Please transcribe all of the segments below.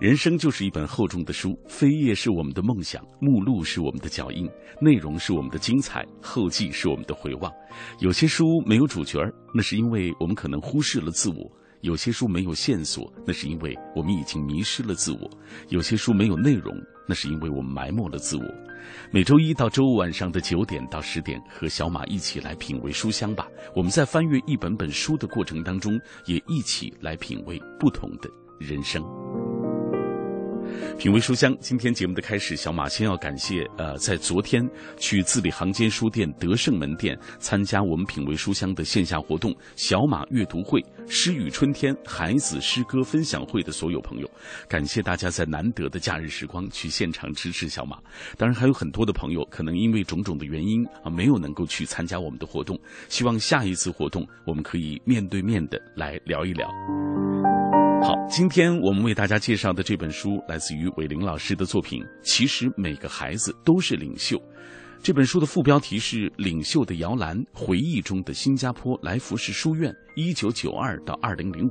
人生就是一本厚重的书，扉页是我们的梦想，目录是我们的脚印，内容是我们的精彩，后记是我们的回望。有些书没有主角那是因为我们可能忽视了自我；有些书没有线索，那是因为我们已经迷失了自我；有些书没有内容，那是因为我们埋没了自我。每周一到周五晚上的九点到十点，和小马一起来品味书香吧。我们在翻阅一本本书的过程当中，也一起来品味不同的人生。品味书香，今天节目的开始，小马先要感谢呃，在昨天去字里行间书店德胜门店参加我们品味书香的线下活动——小马阅读会、诗与春天孩子诗歌分享会的所有朋友，感谢大家在难得的假日时光去现场支持小马。当然，还有很多的朋友可能因为种种的原因啊，没有能够去参加我们的活动。希望下一次活动我们可以面对面的来聊一聊。好，今天我们为大家介绍的这本书来自于韦玲老师的作品。其实每个孩子都是领袖。这本书的副标题是《领袖的摇篮：回忆中的新加坡来福士书院（一九九二到二零零五）》。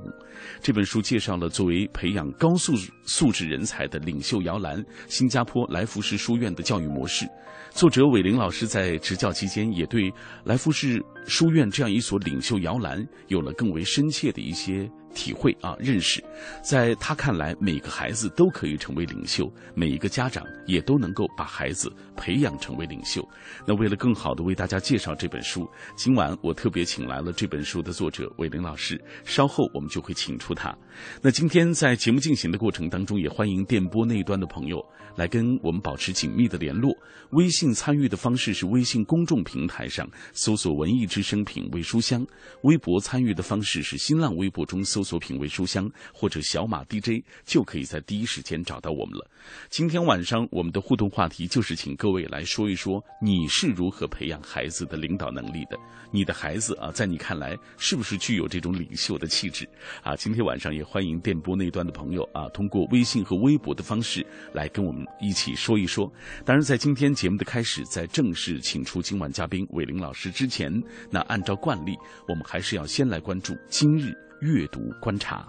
这本书介绍了作为培养高素素质人才的领袖摇篮——新加坡来福士书院的教育模式。作者韦玲老师在执教期间，也对来福士书院这样一所领袖摇篮有了更为深切的一些。体会啊，认识，在他看来，每个孩子都可以成为领袖，每一个家长也都能够把孩子培养成为领袖。那为了更好的为大家介绍这本书，今晚我特别请来了这本书的作者韦玲老师，稍后我们就会请出他。那今天在节目进行的过程当中，也欢迎电波那端的朋友来跟我们保持紧密的联络。微信参与的方式是微信公众平台上搜索“文艺之声品味书香”，微博参与的方式是新浪微博中搜。所品味书香或者小马 DJ 就可以在第一时间找到我们了。今天晚上我们的互动话题就是请各位来说一说你是如何培养孩子的领导能力的？你的孩子啊，在你看来是不是具有这种领袖的气质啊？今天晚上也欢迎电波那端的朋友啊，通过微信和微博的方式来跟我们一起说一说。当然，在今天节目的开始，在正式请出今晚嘉宾伟林老师之前，那按照惯例，我们还是要先来关注今日。阅读观察，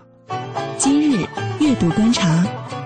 今日阅读观察。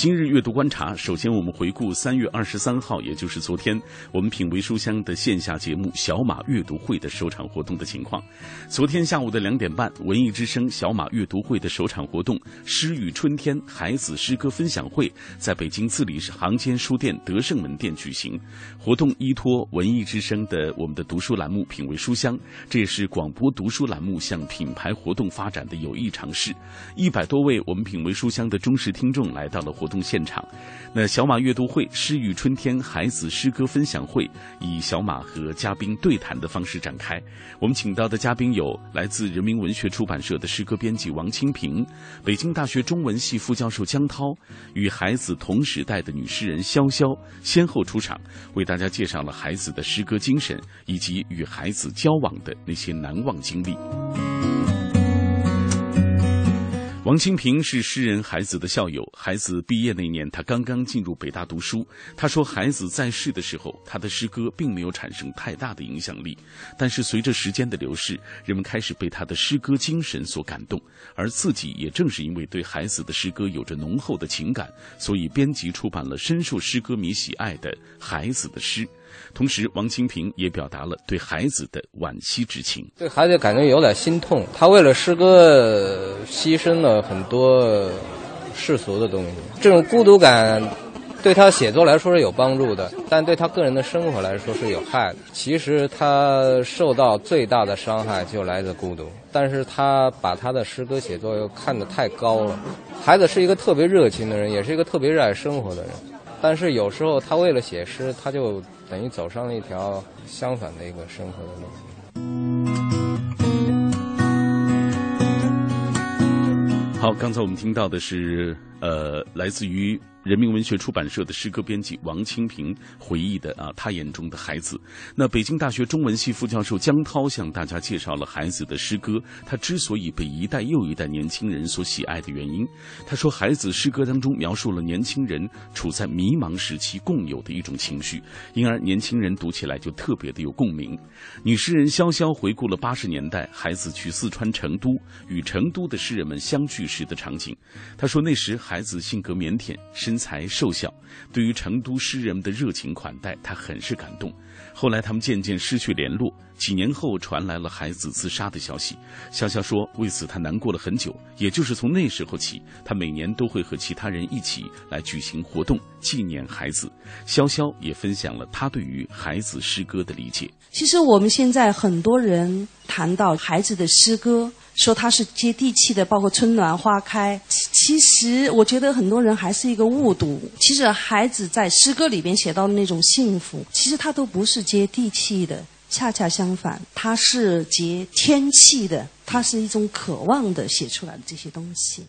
今日阅读观察，首先我们回顾三月二十三号，也就是昨天，我们品味书香的线下节目“小马阅读会”的首场活动的情况。昨天下午的两点半，文艺之声小马阅读会的首场活动“诗与春天”孩子诗歌分享会，在北京字里行间书店德胜门店举行。活动依托文艺之声的我们的读书栏目“品味书香”，这也是广播读书栏目向品牌活动发展的有益尝试。一百多位我们品味书香的忠实听众来到了活。动现场，那小马阅读会诗与春天孩子诗歌分享会以小马和嘉宾对谈的方式展开。我们请到的嘉宾有来自人民文学出版社的诗歌编辑王清平，北京大学中文系副教授江涛，与孩子同时代的女诗人潇潇先后出场，为大家介绍了孩子的诗歌精神以及与孩子交往的那些难忘经历。王清平是诗人孩子的校友。孩子毕业那年，他刚刚进入北大读书。他说：“孩子在世的时候，他的诗歌并没有产生太大的影响力。但是随着时间的流逝，人们开始被他的诗歌精神所感动。而自己也正是因为对孩子的诗歌有着浓厚的情感，所以编辑出版了深受诗歌迷喜爱的《孩子的诗》。”同时，王清平也表达了对孩子的惋惜之情。对孩子感觉有点心痛，他为了诗歌牺牲了很多世俗的东西。这种孤独感对他写作来说是有帮助的，但对他个人的生活来说是有害的。其实他受到最大的伤害就来自孤独，但是他把他的诗歌写作又看得太高了。孩子是一个特别热情的人，也是一个特别热爱生活的人，但是有时候他为了写诗，他就等于走上了一条相反的一个生活的路。好，刚才我们听到的是，呃，来自于。人民文学出版社的诗歌编辑王清平回忆的啊，他眼中的孩子。那北京大学中文系副教授江涛向大家介绍了孩子的诗歌，他之所以被一代又一代年轻人所喜爱的原因。他说，孩子诗歌当中描述了年轻人处在迷茫时期共有的一种情绪，因而年轻人读起来就特别的有共鸣。女诗人潇潇回顾了八十年代孩子去四川成都与成都的诗人们相聚时的场景。他说，那时孩子性格腼腆。是身材瘦小，对于成都诗人们的热情款待，他很是感动。后来他们渐渐失去联络，几年后传来了孩子自杀的消息。潇潇说，为此他难过了很久。也就是从那时候起，他每年都会和其他人一起来举行活动纪念孩子。潇潇也分享了他对于孩子诗歌的理解。其实我们现在很多人谈到孩子的诗歌。说它是接地气的，包括春暖花开。其实我觉得很多人还是一个误读。其实孩子在诗歌里边写到的那种幸福，其实他都不是接地气的，恰恰相反，他是接天气的，它是一种渴望的写出来的这些东西。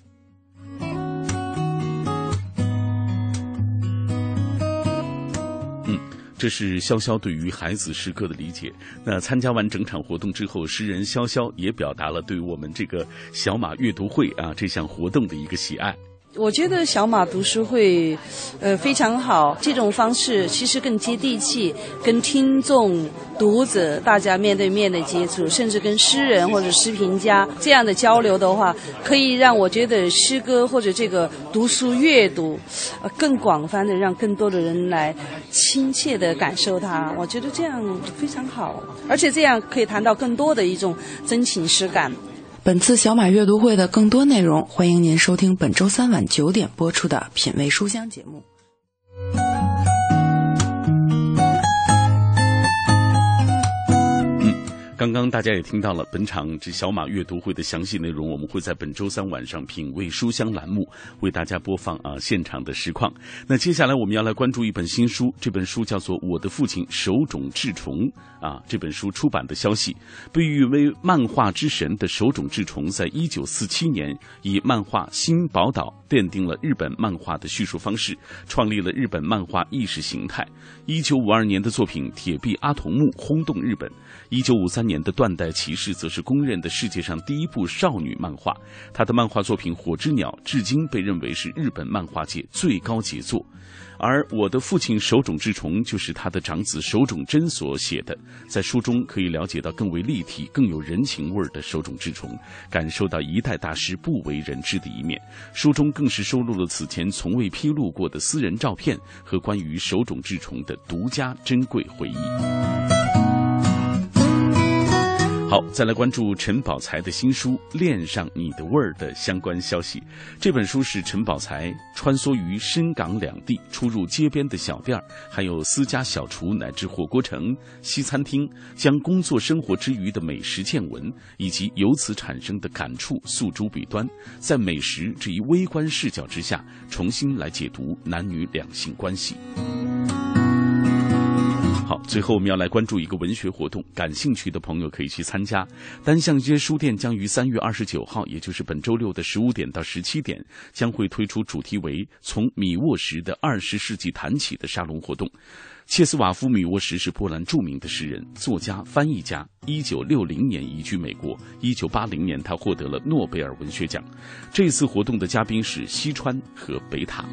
这是潇潇对于孩子诗歌的理解。那参加完整场活动之后，诗人潇潇也表达了对于我们这个小马阅读会啊这项活动的一个喜爱。我觉得小马读书会，呃，非常好。这种方式其实更接地气，跟听众、读者大家面对面的接触，甚至跟诗人或者诗评家这样的交流的话，可以让我觉得诗歌或者这个读书阅读，呃，更广泛的让更多的人来亲切的感受它。我觉得这样非常好，而且这样可以谈到更多的一种真情实感。本次小马阅读会的更多内容，欢迎您收听本周三晚九点播出的《品味书香》节目。刚刚大家也听到了本场这小马阅读会的详细内容，我们会在本周三晚上品味书香栏目为大家播放啊现场的实况。那接下来我们要来关注一本新书，这本书叫做《我的父亲手冢治虫》啊。这本书出版的消息，被誉为漫画之神的手冢治虫，在一九四七年以漫画《新宝岛》奠定了日本漫画的叙述方式，创立了日本漫画意识形态。一九五二年的作品《铁臂阿童木》轰动日本。一九五三年的《断代骑士》则是公认的世界上第一部少女漫画，他的漫画作品《火之鸟》至今被认为是日本漫画界最高杰作，而我的父亲手冢治虫就是他的长子手冢真所写的。在书中可以了解到更为立体、更有人情味儿的手冢治虫，感受到一代大师不为人知的一面。书中更是收录了此前从未披露过的私人照片和关于手冢治虫的独家珍贵回忆。好，再来关注陈宝才的新书《恋上你的味儿》的相关消息。这本书是陈宝才穿梭于深港两地，出入街边的小店儿，还有私家小厨乃至火锅城、西餐厅，将工作生活之余的美食见闻以及由此产生的感触诉诸笔端，在美食这一微观视角之下，重新来解读男女两性关系。好，最后我们要来关注一个文学活动，感兴趣的朋友可以去参加。单向街书店将于三月二十九号，也就是本周六的十五点到十七点，将会推出主题为“从米沃什的二十世纪谈起”的沙龙活动。切斯瓦夫·米沃什是波兰著名的诗人、作家、翻译家。一九六零年移居美国，一九八零年他获得了诺贝尔文学奖。这次活动的嘉宾是西川和北塔。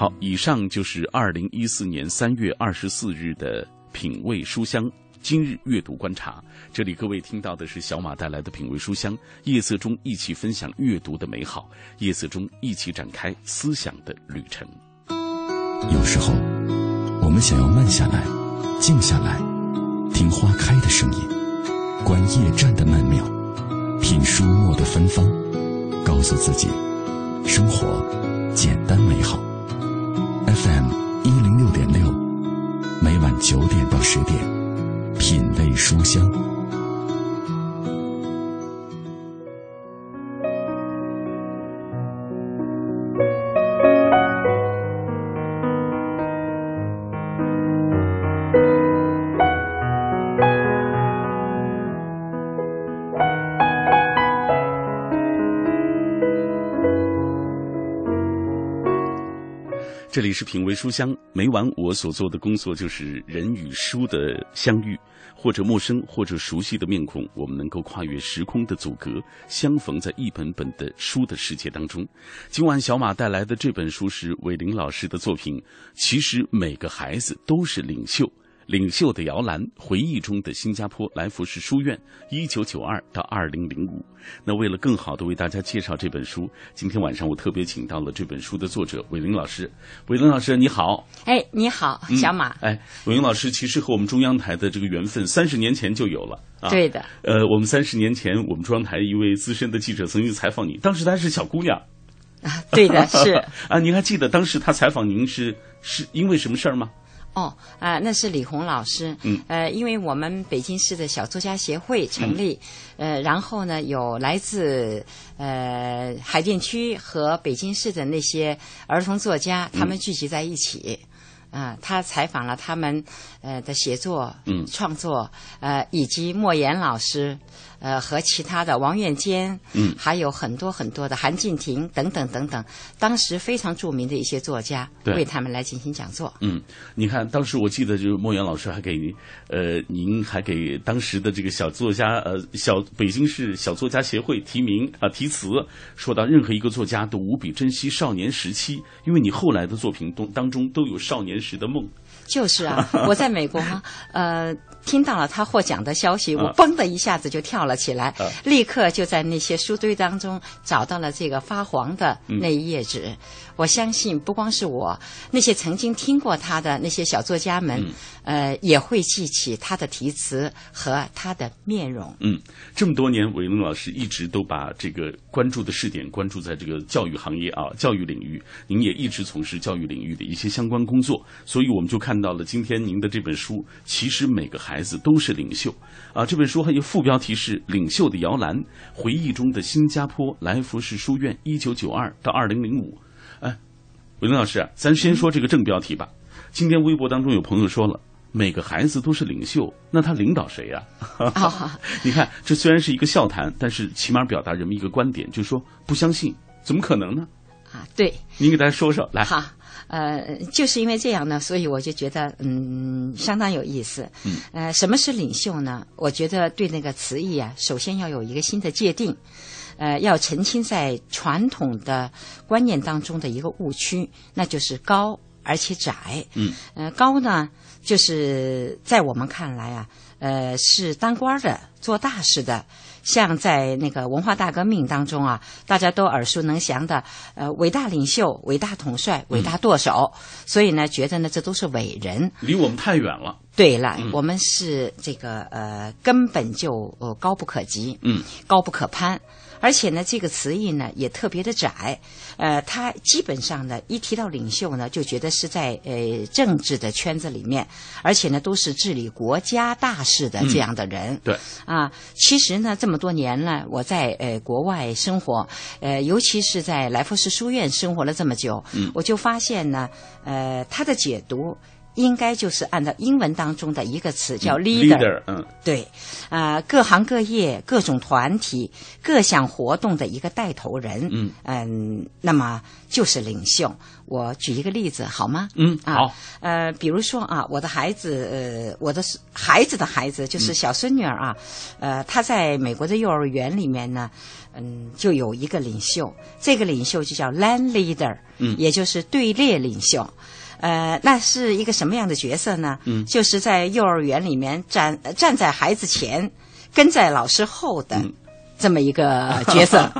好，以上就是二零一四年三月二十四日的品味书香今日阅读观察。这里各位听到的是小马带来的品味书香，夜色中一起分享阅读的美好，夜色中一起展开思想的旅程。有时候，我们想要慢下来，静下来，听花开的声音，观夜战的曼妙，品书墨的芬芳。告诉自己，生活简单美好。FM 一零六点六，每晚九点到十点，品味书香。这里是品味书香，每晚我所做的工作就是人与书的相遇，或者陌生，或者熟悉的面孔，我们能够跨越时空的阻隔，相逢在一本本的书的世界当中。今晚小马带来的这本书是韦林老师的作品。其实每个孩子都是领袖。领袖的摇篮，回忆中的新加坡来福士书院，一九九二到二零零五。那为了更好的为大家介绍这本书，今天晚上我特别请到了这本书的作者韦玲老师。韦玲老师，你好。哎，你好，小马。哎，韦玲老师其实和我们中央台的这个缘分，三十年前就有了。啊、对的。呃，我们三十年前，我们中央台一位资深的记者曾经采访你，当时她是小姑娘。啊，对的，是。啊，您还记得当时他采访您是是因为什么事儿吗？哦，啊、那是李红老师。嗯。呃，因为我们北京市的小作家协会成立，呃，然后呢，有来自呃海淀区和北京市的那些儿童作家，他们聚集在一起。啊、他采访了他们呃的写作、嗯创作，呃，以及莫言老师，呃，和其他的王月坚，嗯还有很多很多的韩静婷等等等等，当时非常著名的一些作家，对为他们来进行讲座。嗯，你看，当时我记得就是莫言老师还给您，呃，您还给当时的这个小作家，呃，小北京市小作家协会提名啊、题词，说到任何一个作家都无比珍惜少年时期，因为你后来的作品当当中都有少年时的梦。就是啊，我在美国哈，呃，听到了他获奖的消息，啊我嘣的一下子就跳了起来，啊立刻就在那些书堆当中找到了这个发黄的嗯那一页纸。我相信不光是我，那些曾经听过他的那些小作家们，嗯呃，也会记起他的题词和他的面容。嗯，这么多年，韦龙老师一直都把这个关注的试点关注在这个教育行业啊，教育领域。您也一直从事教育领域的一些相关工作，所以我们就看到了今天您的这本书，其实每个孩子都是领袖啊。这本书还有副标题是《领袖的摇篮：回忆中的新加坡来福士书院，一九九二到二零零五》。哎，韦龙老师啊，咱先说这个正标题吧。今天微博当中有朋友说了。每个孩子都是领袖，那他领导谁呀、啊 你看，这虽然是一个笑谈，但是起码表达人们一个观点，就是说不相信，怎么可能呢？啊，对，您给大家说说，来，好，呃，就是因为这样呢，所以我就觉得嗯相当有意思。嗯，呃，什么是领袖呢？我觉得对那个词义啊，首先要有一个新的界定，呃，要澄清在传统的观念当中的一个误区，那就是高而且窄。嗯，呃，高呢，就是在我们看来啊，呃，是当官的、做大事的。像在那个文化大革命当中啊，大家都耳熟能详的，呃，伟大领袖、伟大统帅、伟大舵手，所以呢，觉得呢，这都是伟人。离我们太远了。对了，嗯我们是这个呃，根本就呃高不可及，嗯，高不可攀。而且呢，这个词义呢也特别的窄，呃，他基本上呢一提到领袖呢，就觉得是在呃政治的圈子里面，而且呢都是治理国家大事的这样的人。对，啊，其实呢这么多年呢，我在呃国外生活，呃，尤其是在来福士书院生活了这么久，嗯我就发现呢，呃，他的解读。应该就是按照英文当中的一个词叫 leader，, 嗯，对，啊、各行各业、各种团体、各项活动的一个带头人，嗯。嗯，那么就是领袖。我举一个例子好吗？嗯啊好，呃，比如说啊，我的孩子，呃，我的孩子的孩子就是小孙女儿啊，呃，她在美国的幼儿园里面呢，嗯，就有一个领袖，这个领袖就叫 land leader，嗯。也就是队列领袖。呃，那是一个什么样的角色呢？嗯。就是在幼儿园里面站呃站在孩子前，跟在老师后的嗯。这么一个 角色，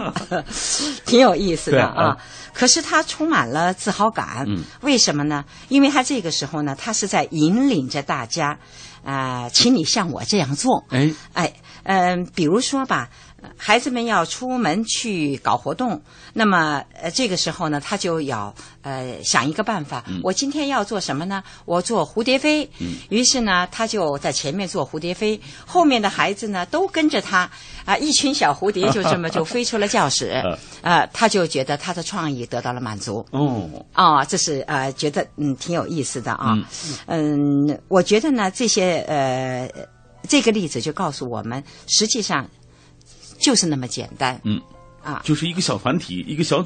挺有意思的啊。啊。可是他充满了自豪感，嗯。为什么呢？因为他这个时候呢，他是在引领着大家，啊、请你像我这样做，哎，哎，嗯、比如说吧，孩子们要出门去搞活动，那么呃这个时候呢，他就要呃想一个办法。我今天要做什么呢？我做蝴蝶飞。于是呢，他就在前面做蝴蝶飞，后面的孩子呢都跟着他啊，一群小蝴蝶就这么就飞出了教室。啊，他就觉得他的创意得到了满足。哦，啊，这是呃觉得嗯挺有意思的啊。嗯，我觉得呢这些呃这个例子就告诉我们，实际上。就是那么简单，嗯，啊，就是一个小团体，一个小，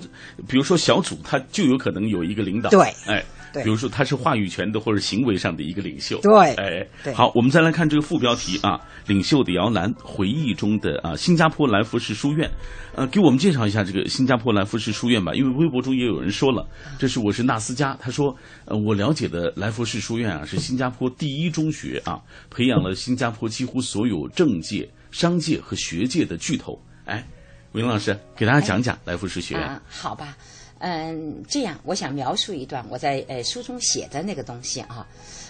比如说小组，他就有可能有一个领导，对，哎，对，比如说他是话语权的或者行为上的一个领袖，对，哎，对，好，我们再来看这个副标题啊，领袖的摇篮，回忆中的啊，新加坡来福士书院，呃，给我们介绍一下这个新加坡来福士书院吧，因为微博中也有人说了，这是我是纳斯加，他说，呃，我了解的来福士书院啊，是新加坡第一中学啊，培养了新加坡几乎所有政界。商界和学界的巨头，哎，韦林老师给大家讲讲来福士学院。好吧，嗯，这样我想描述一段我在呃书中写的那个东西啊，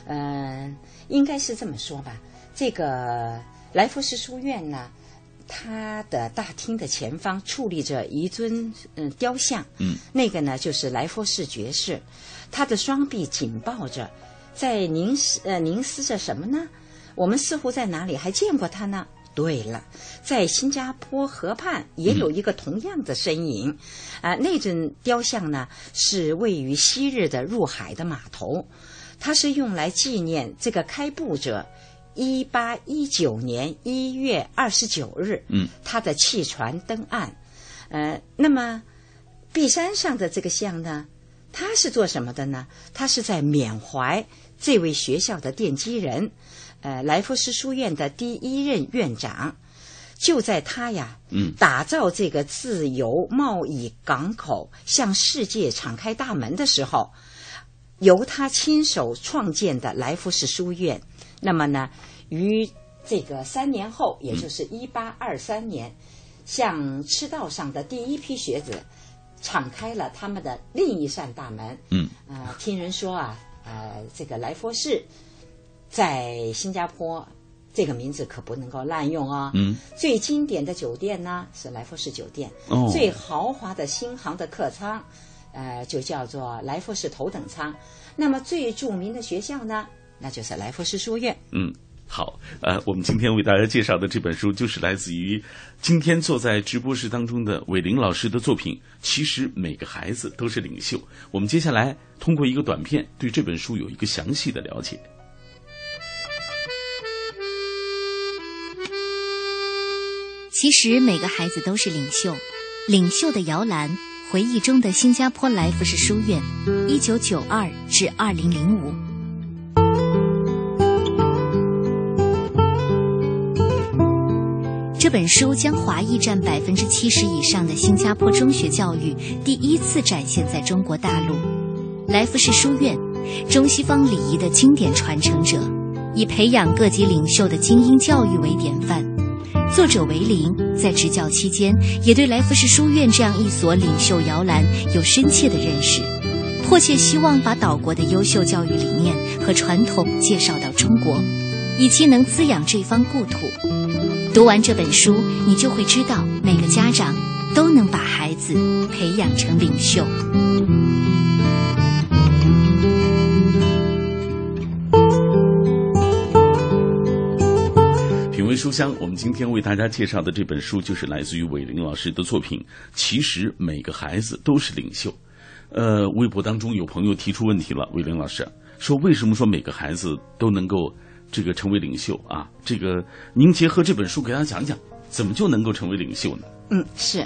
嗯，应该是这么说吧。这个来福士书院呢，它的大厅的前方矗立着一尊嗯雕像，嗯，那个呢就是来福士爵士，他的双臂紧抱着，在凝思呃凝思着什么呢？我们似乎在哪里还见过他呢？对了，在新加坡河畔也有一个同样的身影，啊，那尊雕像呢是位于昔日的入海的码头，它是用来纪念这个开埠者，一八一九年一月二十九日，嗯，他的弃船登岸，呃，那么壁山上的这个像呢，他是做什么的呢？他是在缅怀这位学校的奠基人。呃，来福士书院的第一任院长，就在他呀，嗯，打造这个自由贸易港口向世界敞开大门的时候，由他亲手创建的来福士书院。那么呢，于这个三年后，也就是一八二三年，向赤道上的第一批学子敞开了他们的另一扇大门。嗯，啊，听人说啊，呃，这个来福士。在新加坡，这个名字可不能够滥用啊。嗯，最经典的酒店呢是来福士酒店。哦，最豪华的新航的客舱，呃，就叫做来福士头等舱。那么最著名的学校呢，那就是来福士书院。嗯，好，呃，我们今天为大家介绍的这本书，就是来自于今天坐在直播室当中的伟林老师的作品。其实每个孩子都是领袖。我们接下来通过一个短片，对这本书有一个详细的了解。其实每个孩子都是领袖，领袖的摇篮，回忆中的新加坡来福士书院，一九九二至二零零五。这本书将华裔占百分之七十以上的新加坡中学教育第一次展现在中国大陆。来福士书院，中西方礼仪的经典传承者，以培养各级领袖的精英教育为典范。作者维林在执教期间，也对来福士书院这样一所领袖摇篮有深切的认识，迫切希望把岛国的优秀教育理念和传统介绍到中国，以期能滋养这方故土。读完这本书，你就会知道，每个家长都能把孩子培养成领袖。书香，我们今天为大家介绍的这本书就是来自于伟林老师的作品。其实每个孩子都是领袖。呃，微博当中有朋友提出问题了，伟林老师说：“为什么说每个孩子都能够这个成为领袖啊？”这个您结合这本书给大家讲讲，怎么就能够成为领袖呢？嗯，是，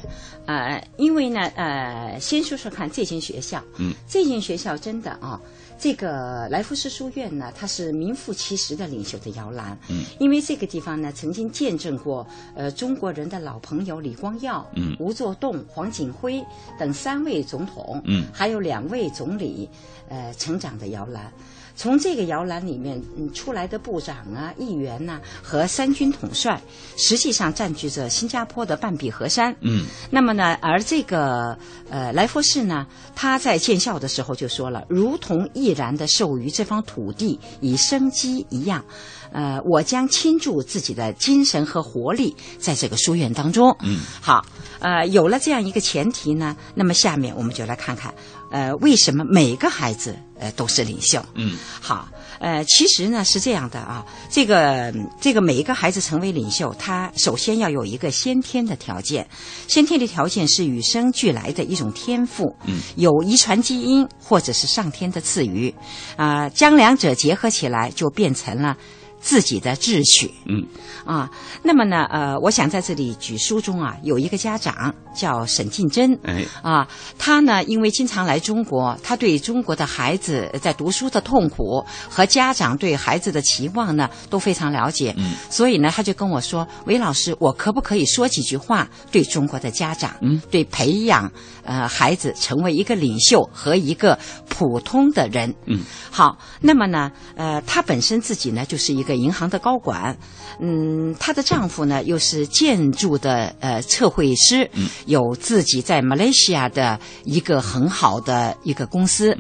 呃，因为呢，呃，先说说看这间学校，嗯，这间学校真的啊。这个来福士书院呢，它是名副其实的领袖的摇篮。嗯，因为这个地方呢，曾经见证过呃中国人的老朋友李光耀、嗯，吴作栋、黄锦辉等三位总统，嗯，还有两位总理，呃，成长的摇篮。从这个摇篮里面嗯出来的部长啊、议员呐和三军统帅，实际上占据着新加坡的半壁河河山。嗯，那么呢，而这个呃来佛士呢，他在建校的时候就说了，如同毅然的授予这方土地以生机一样，呃，我将倾注自己的精神和活力在这个书院当中。嗯，好，呃，有了这样一个前提呢，那么下面我们就来看看，呃，为什么每个孩子呃都是领袖？嗯，好。呃，其实呢是这样的啊，这个这个每一个孩子成为领袖，他首先要有一个先天的条件，先天的条件是与生俱来的一种天赋，嗯，有遗传基因或者是上天的赐予，啊、将两者结合起来，就变成了自己的志趣。嗯啊，那么呢，呃，我想在这里举书中啊，有一个家长叫沈静珍，哎，啊，他呢，因为经常来中国，他对中国的孩子在读书的痛苦和家长对孩子的期望呢，都非常了解。嗯，所以呢，他就跟我说：“韦老师，我可不可以说几句话对中国的家长，嗯，对培养呃孩子成为一个领袖和一个普通的人？”嗯，好，那么呢，呃，他本身自己呢就是一个银行的高管，嗯，她的丈夫呢又是建筑的呃测绘师，嗯，有自己在马来西亚的一个很好的一个公司，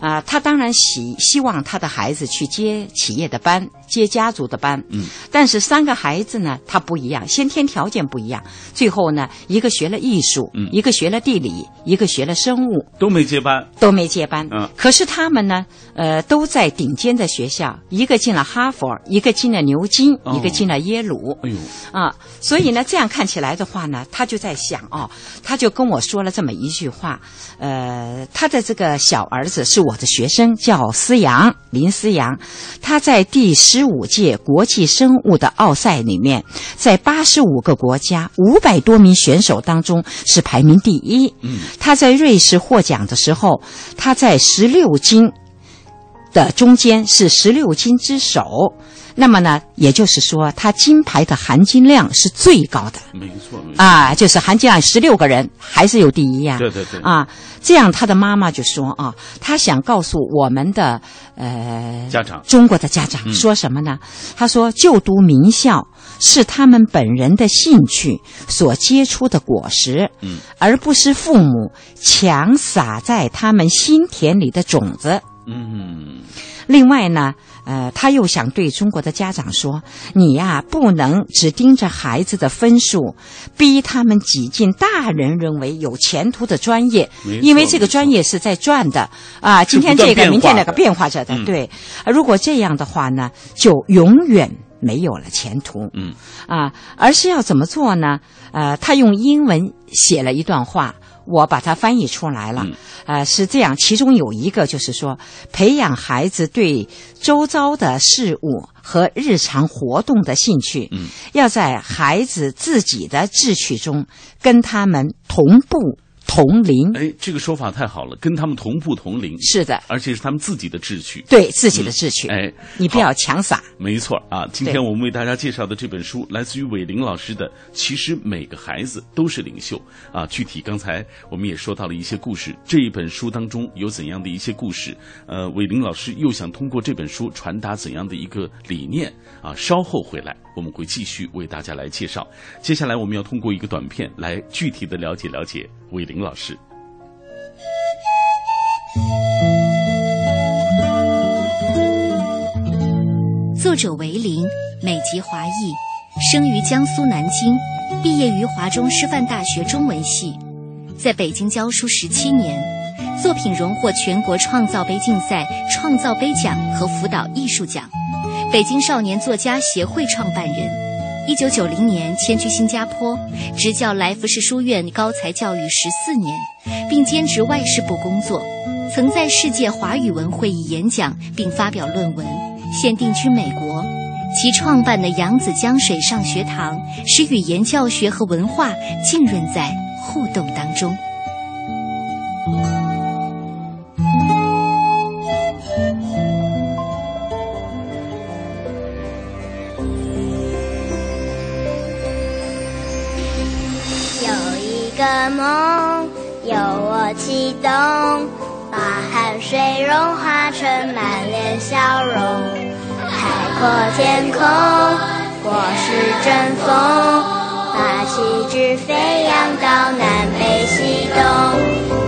啊、她当然希希望她的孩子去接企业的班，接家族的班，嗯，但是三个孩子呢，他不一样，先天条件不一样，最后呢，一个学了艺术，嗯一个学了地理，一个学了生物，都没接班。都没接班。嗯可是他们呢，呃，都在顶尖的学校，一个进了哈佛，一个进了牛津，哦一个进了耶鲁。哎呦，啊，所以呢，这样看起来的话呢，他就在想哦，他就跟我说了这么一句话，呃，他的这个小儿子是我的学生，叫思阳林思阳，他在第十五届国际生物的奥赛里面，在八十五个国家五百多名选手当中是排名第一。嗯，他在瑞士获奖的时候，他在十六金的中间是十六金之首。那么呢，也就是说，他金牌的含金量是最高的没错，没错。啊，就是含金量十六个人还是有第一呀、对对对，啊，这样他的妈妈就说啊，他想告诉我们的呃家长中国的家长嗯说什么呢？他说，就读名校是他们本人的兴趣所结出的果实，嗯，而不是父母强撒在他们心田里的种子。嗯，另外呢，呃，他又想对中国的家长说：“你呀，不能只盯着孩子的分数，逼他们挤进大人认为有前途的专业，因为这个专业是在转的啊，今天这个，明天那个变变化着的。嗯对，啊如果这样的话呢，就永远没有了前途。嗯啊，而是要怎么做呢？呃，他用英文写了一段话，我把它翻译出来了。嗯呃，是这样，其中有一个就是说，培养孩子对周遭的事物和日常活动的兴趣，嗯，要在孩子自己的志趣中跟他们同步同龄。哎，这个说法太好了，跟他们同步同龄，是的，而且是他们自己的志趣。对自己的志趣，哎，你不要强撒。没错啊，今天我们为大家介绍的这本书来自于伟林老师的《其实每个孩子都是领袖》啊。具体刚才我们也说到了一些故事，这一本书当中有怎样的一些故事？呃，伟林老师又想通过这本书传达怎样的一个理念啊？稍后回来我们会继续为大家来介绍。接下来我们要通过一个短片来具体的了解了解韦玲老师。作者韦林，美籍华裔，生于江苏南京，毕业于华中师范大学中文系，在北京教书十七年，作品荣获全国创造杯竞赛创造杯奖和辅导艺术奖，北京少年作家协会创办人。一九九零年迁居新加坡，执教来福士书院高才教育十四年，并兼职外事部工作，曾在世界华语文会议演讲并发表论文。现定居美国，其创办的扬子江水上学堂使语言教学和文化浸润在互动当中。梦，由我启动，把汗水融化成满脸笑容。海阔天空，我是阵风，把旗帜飞扬到南北西东。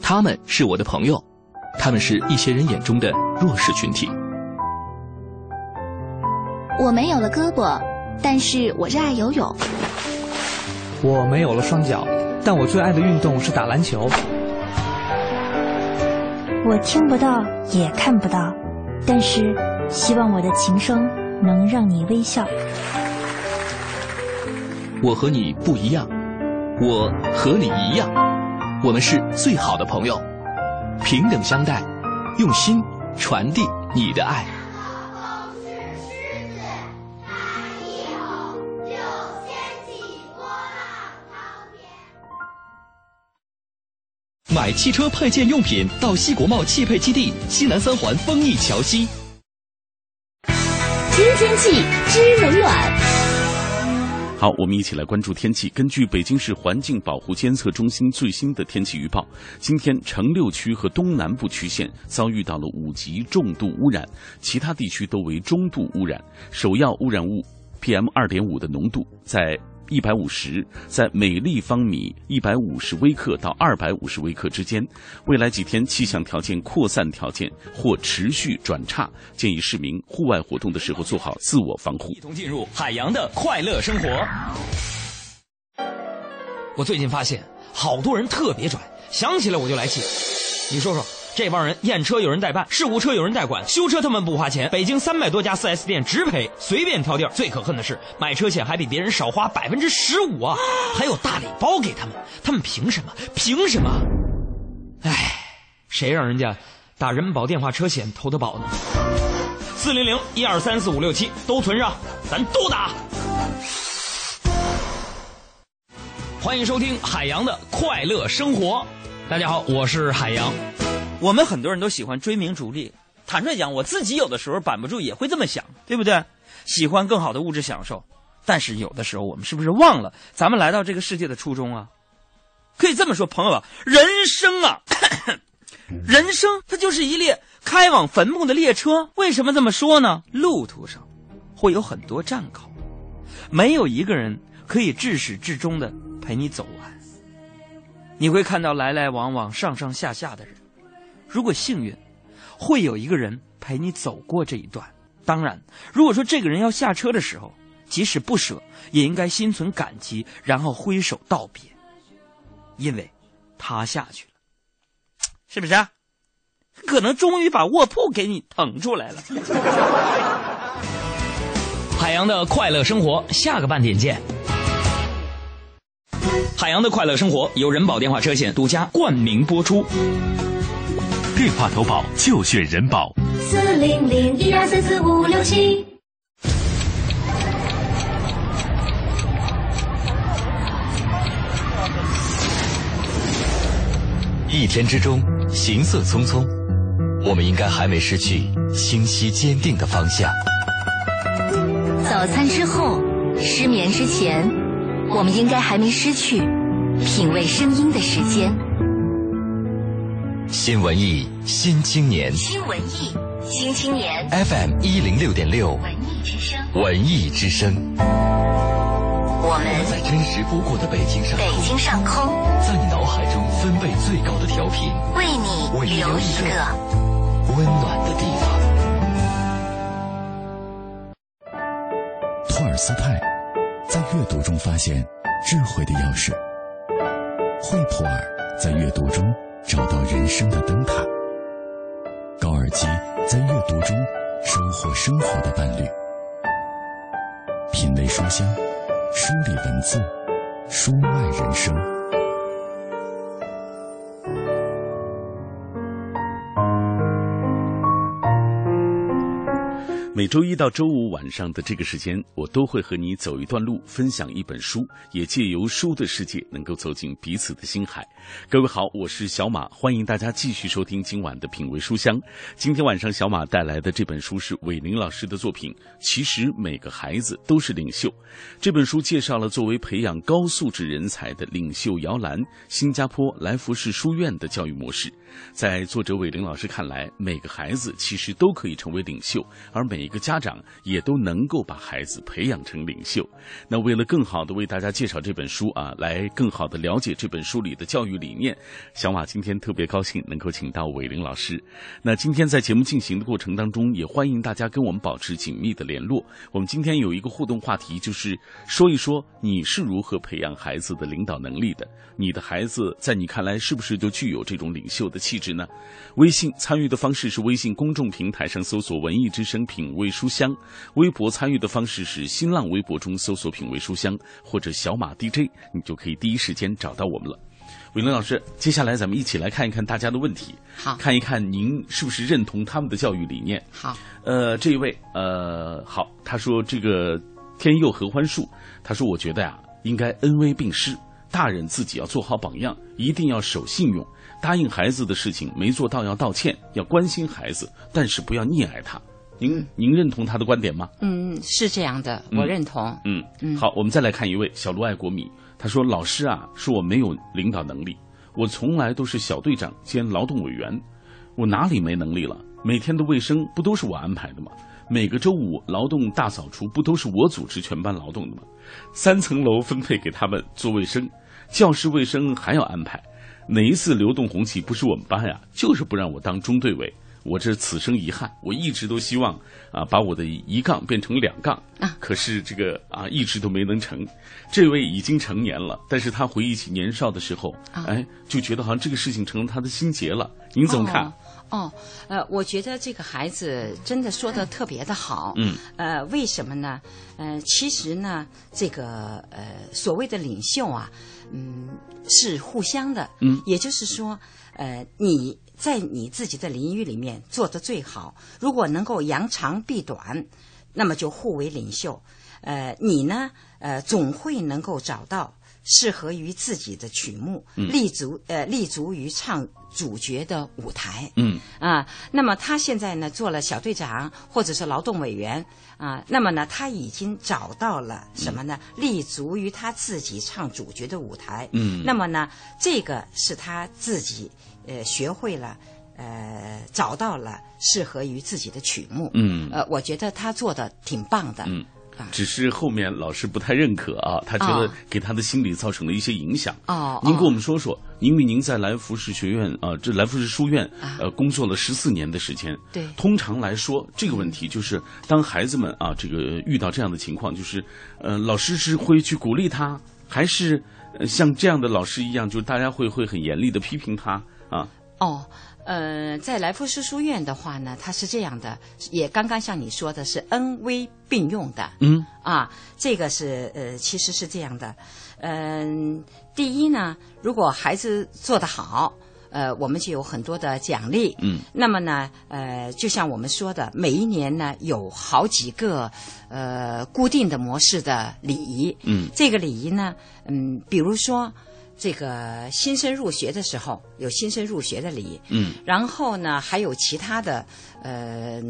他们是我的朋友，他们是一些人眼中的弱势群体。我没有了胳膊，但是我热爱游泳。我没有了双脚，但我最爱的运动是打篮球。我听不到，也看不到，但是希望我的琴声能让你微笑。我和你不一样，我和你一样，我们是最好的朋友，平等相待，用心传递你的爱。买汽车配件用品到西国贸汽配基地西南三环丰益桥西。听天气知冷暖。好，我们一起来关注天气。根据北京市环境保护监测中心最新的天气预报，今天城六区和东南部区县遭遇到了五级重度污染，其他地区都为中度污染。首要污染物 PM 二点五的浓度在一百五十，在每立方米一百五十微克到二百五十微克之间。未来几天气象条件扩散条件或持续转差，建议市民户外活动的时候做好自我防护。一同进入海洋的快乐生活。我最近发现，好多人特别拽，想起来我就来气。你说说，这帮人验车有人代办，事故车有人代管，修车他们不花钱。北京三百多家 4S 店直赔，随便挑地儿。最可恨的是，买车险还比别人少花百分之十五啊，还有大礼包给他们，他们凭什么？凭什么？哎，谁让人家打人保电话车险投的保呢？四零零一二三四五六七都存上，咱都打。欢迎收听海洋的快乐生活。大家好，我是海洋。我们很多人都喜欢追名逐利，坦率讲，我自己有的时候板不住也会这么想，对不对？喜欢更好的物质享受，但是有的时候我们是不是忘了咱们来到这个世界的初衷啊？可以这么说，朋友啊，人生啊，人生它就是一列开往坟墓的列车。为什么这么说呢？路途上会有很多站口，没有一个人可以至始至终的陪你走完。你会看到来来往往、上上下下的人。如果幸运，会有一个人陪你走过这一段。当然，如果说这个人要下车的时候，即使不舍，也应该心存感激，然后挥手道别，因为他下去了，是不是、啊？可能终于把卧铺给你腾出来了。海洋的快乐生活，下个半点见。海洋的快乐生活由人保电话车险独家冠名播出。电话投保就选人保。四零零一二三四五六七。一天之中，行色匆匆，我们应该还没失去清晰坚定的方向。早餐之后，失眠之前，我们应该还没失去品味声音的时间。新文艺新青年。新文艺新青年。FM 一零六点六。文艺之声，文艺之声，我们在真实不过的北京上北京上空，在你脑海中分贝最高的调频，为你为你留一个温暖的地方。托尔斯泰在阅读中发现智慧的钥匙，惠普尔在阅读中找到人生的灯塔，高尔基在阅读中收获生活的伴侣。品味书香，梳理文字，书外人生。每周一到周五晚上的这个时间，我都会和你走一段路，分享一本书，也借由书的世界，能够走进彼此的心海。各位好，我是小马，欢迎大家继续收听今晚的品味书香。今天晚上，小马带来的这本书是韦林老师的作品。其实每个孩子都是领袖。这本书介绍了作为培养高素质人才的领袖摇篮——新加坡来福士书院的教育模式。在作者韦玲老师看来，每个孩子其实都可以成为领袖，而每一个家长也都能够把孩子培养成领袖。那为了更好的为大家介绍这本书啊，来更好的了解这本书里的教育理念，小马今天特别高兴能够请到韦玲老师。那今天在节目进行的过程当中，也欢迎大家跟我们保持紧密的联络。我们今天有一个互动话题，就是说一说你是如何培养孩子的领导能力的？你的孩子在你看来是不是就具有这种领袖的？气质呢？微信参与的方式是微信公众平台上搜索“文艺之声品味书香”，微博参与的方式是新浪微博中搜索“品味书香”或者小马 DJ，你就可以第一时间找到我们了。伟伦老师，接下来咱们一起来看一看大家的问题，好，看一看您是不是认同他们的教育理念。好，呃，这一位，呃，好，他说这个天佑合欢树，他说我觉得呀，应该恩威并施，大人自己要做好榜样，一定要守信用。答应孩子的事情没做到要道歉，要关心孩子，但是不要溺爱他。您您认同他的观点吗？嗯，是这样的，我认同。嗯嗯，好，我们再来看一位小卢爱国米，他说：“老师啊，说我没有领导能力，我从来都是小队长兼劳动委员，我哪里没能力了？每天的卫生不都是我安排的吗？每个周五劳动大扫除不都是我组织全班劳动的吗？三层楼分配给他们做卫生，教室卫生还要安排。”哪一次流动红旗不是我们班呀？就是不让我当中队委，我这此生遗憾。我一直都希望啊，把我的一杠变成两杠啊，可是这个啊，一直都没能成。这位已经成年了，但是他回忆起年少的时候，哎，就觉得好像这个事情成了他的心结了。您怎么看？哦，呃，我觉得这个孩子真的说的特别的好。嗯，呃，为什么呢？呃，其实呢，这个呃，所谓的领袖啊。嗯，是互相的。嗯，也就是说，呃，你在你自己的领域里面做的最好，如果能够扬长避短，那么就互为领袖。呃，你呢，呃，总会能够找到。适合于自己的曲目，立足呃立足于唱主角的舞台。嗯啊，那么他现在呢做了小队长或者是劳动委员啊，那么呢他已经找到了什么呢？立足于他自己唱主角的舞台。嗯，那么呢这个是他自己呃学会了呃找到了适合于自己的曲目。嗯，呃，我觉得他做的挺棒的。嗯。只是后面老师不太认可啊，他觉得给他的心理造成了一些影响。哦，您跟我们说说，因为您在来福士学院啊，这来福士书院呃工作了十四年的时间。对，通常来说，这个问题就是当孩子们啊，这个遇到这样的情况，就是呃，老师是会去鼓励他，还是像这样的老师一样，就是大家会会很严厉的批评他啊？哦。呃，在来福士书院的话呢，它是这样的，也刚刚像你说的是恩威并用的。嗯，啊，这个是呃，其实是这样的。嗯，第一呢，如果孩子做得好，呃，我们就有很多的奖励。嗯，那么呢，呃，就像我们说的，每一年呢有好几个呃固定的模式的礼仪。嗯，这个礼仪呢，嗯，比如说。这个新生入学的时候有新生入学的礼，嗯，然后呢还有其他的，呃，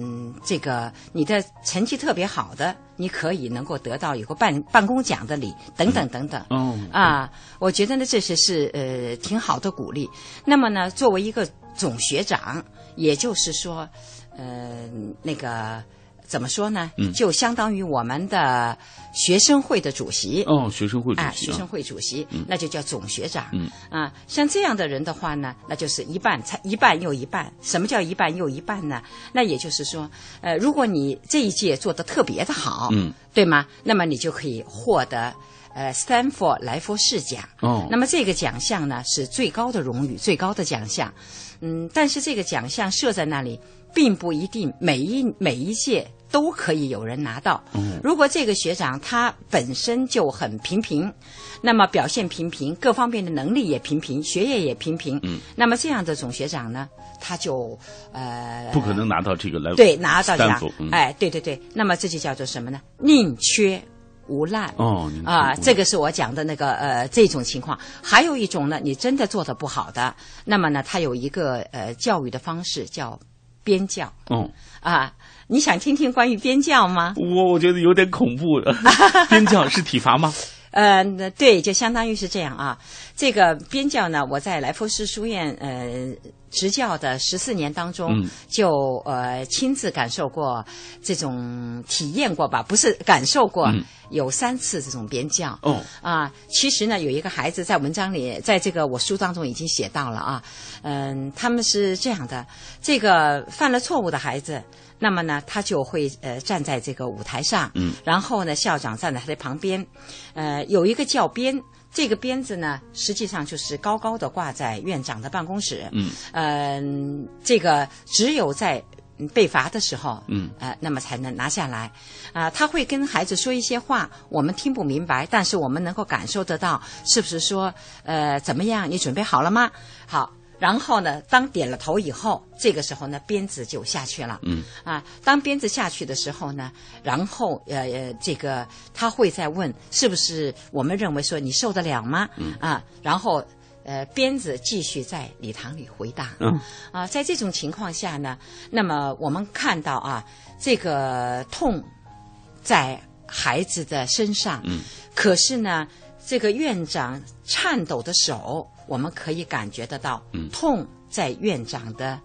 这个你的成绩特别好的，你可以能够得到有个办办公奖的礼，等等等等。哦，啊，我觉得呢这些是呃挺好的鼓励。那么呢，作为一个总学长，也就是说，呃，那个。怎么说呢？嗯，就相当于我们的学生会的主席哦，学生会主席，啊，学生会主席，嗯，那就叫总学长，嗯啊，像这样的人的话呢，那就是一半，才一半又一半。什么叫一半又一半呢？那也就是说，呃，如果你这一届做的特别的好，嗯，对吗？那么你就可以获得呃 Stanford 莱佛士奖，哦，那么这个奖项呢是最高的荣誉，最高的奖项，嗯，但是这个奖项设在那里。并不一定每一每一届都可以有人拿到。嗯如果这个学长他本身就很平平，那么表现平平，各方面的能力也平平，学业也平平，嗯，那么这样的总学长呢，他就呃不可能拿到这个来对拿到奖哎，对对对，那么这就叫做什么呢？宁缺毋滥。哦，啊，说这个是我讲的那个呃这种情况。还有一种呢，你真的做的不好的，那么呢，他有一个呃教育的方式叫边教哦，啊。你想听听关于边教吗？我我觉得有点恐怖。边教是体罚吗？呃，对，就相当于是这样啊。这个边教呢，我在来福士书院呃执教的十四年当中，嗯就呃亲自感受过这种体验过吧，不是感受过，嗯有三次这种边教。哦，啊，其实呢，有一个孩子在文章里，在这个我书当中已经写到了啊，嗯，他们是这样的，这个犯了错误的孩子。那么呢，他就会呃站在这个舞台上，嗯然后呢，校长站在他的旁边，呃，有一个教鞭，这个鞭子呢，实际上就是高高的挂在院长的办公室，嗯，呃、这个只有在嗯被罚的时候，嗯呃，那么才能拿下来。啊、他会跟孩子说一些话，我们听不明白，但是我们能够感受得到，是不是说，呃，怎么样？你准备好了吗？好。然后呢，当点了头以后，这个时候呢，鞭子就下去了。嗯啊，当鞭子下去的时候呢，然后呃呃，这个他会再问，是不是我们认为说你受得了吗？嗯啊，然后呃，鞭子继续在礼堂里回答。嗯啊，在这种情况下呢，那么我们看到啊，这个痛在孩子的身上，嗯，可是呢，这个院长颤抖的手，我们可以感觉得到，嗯。痛在院长的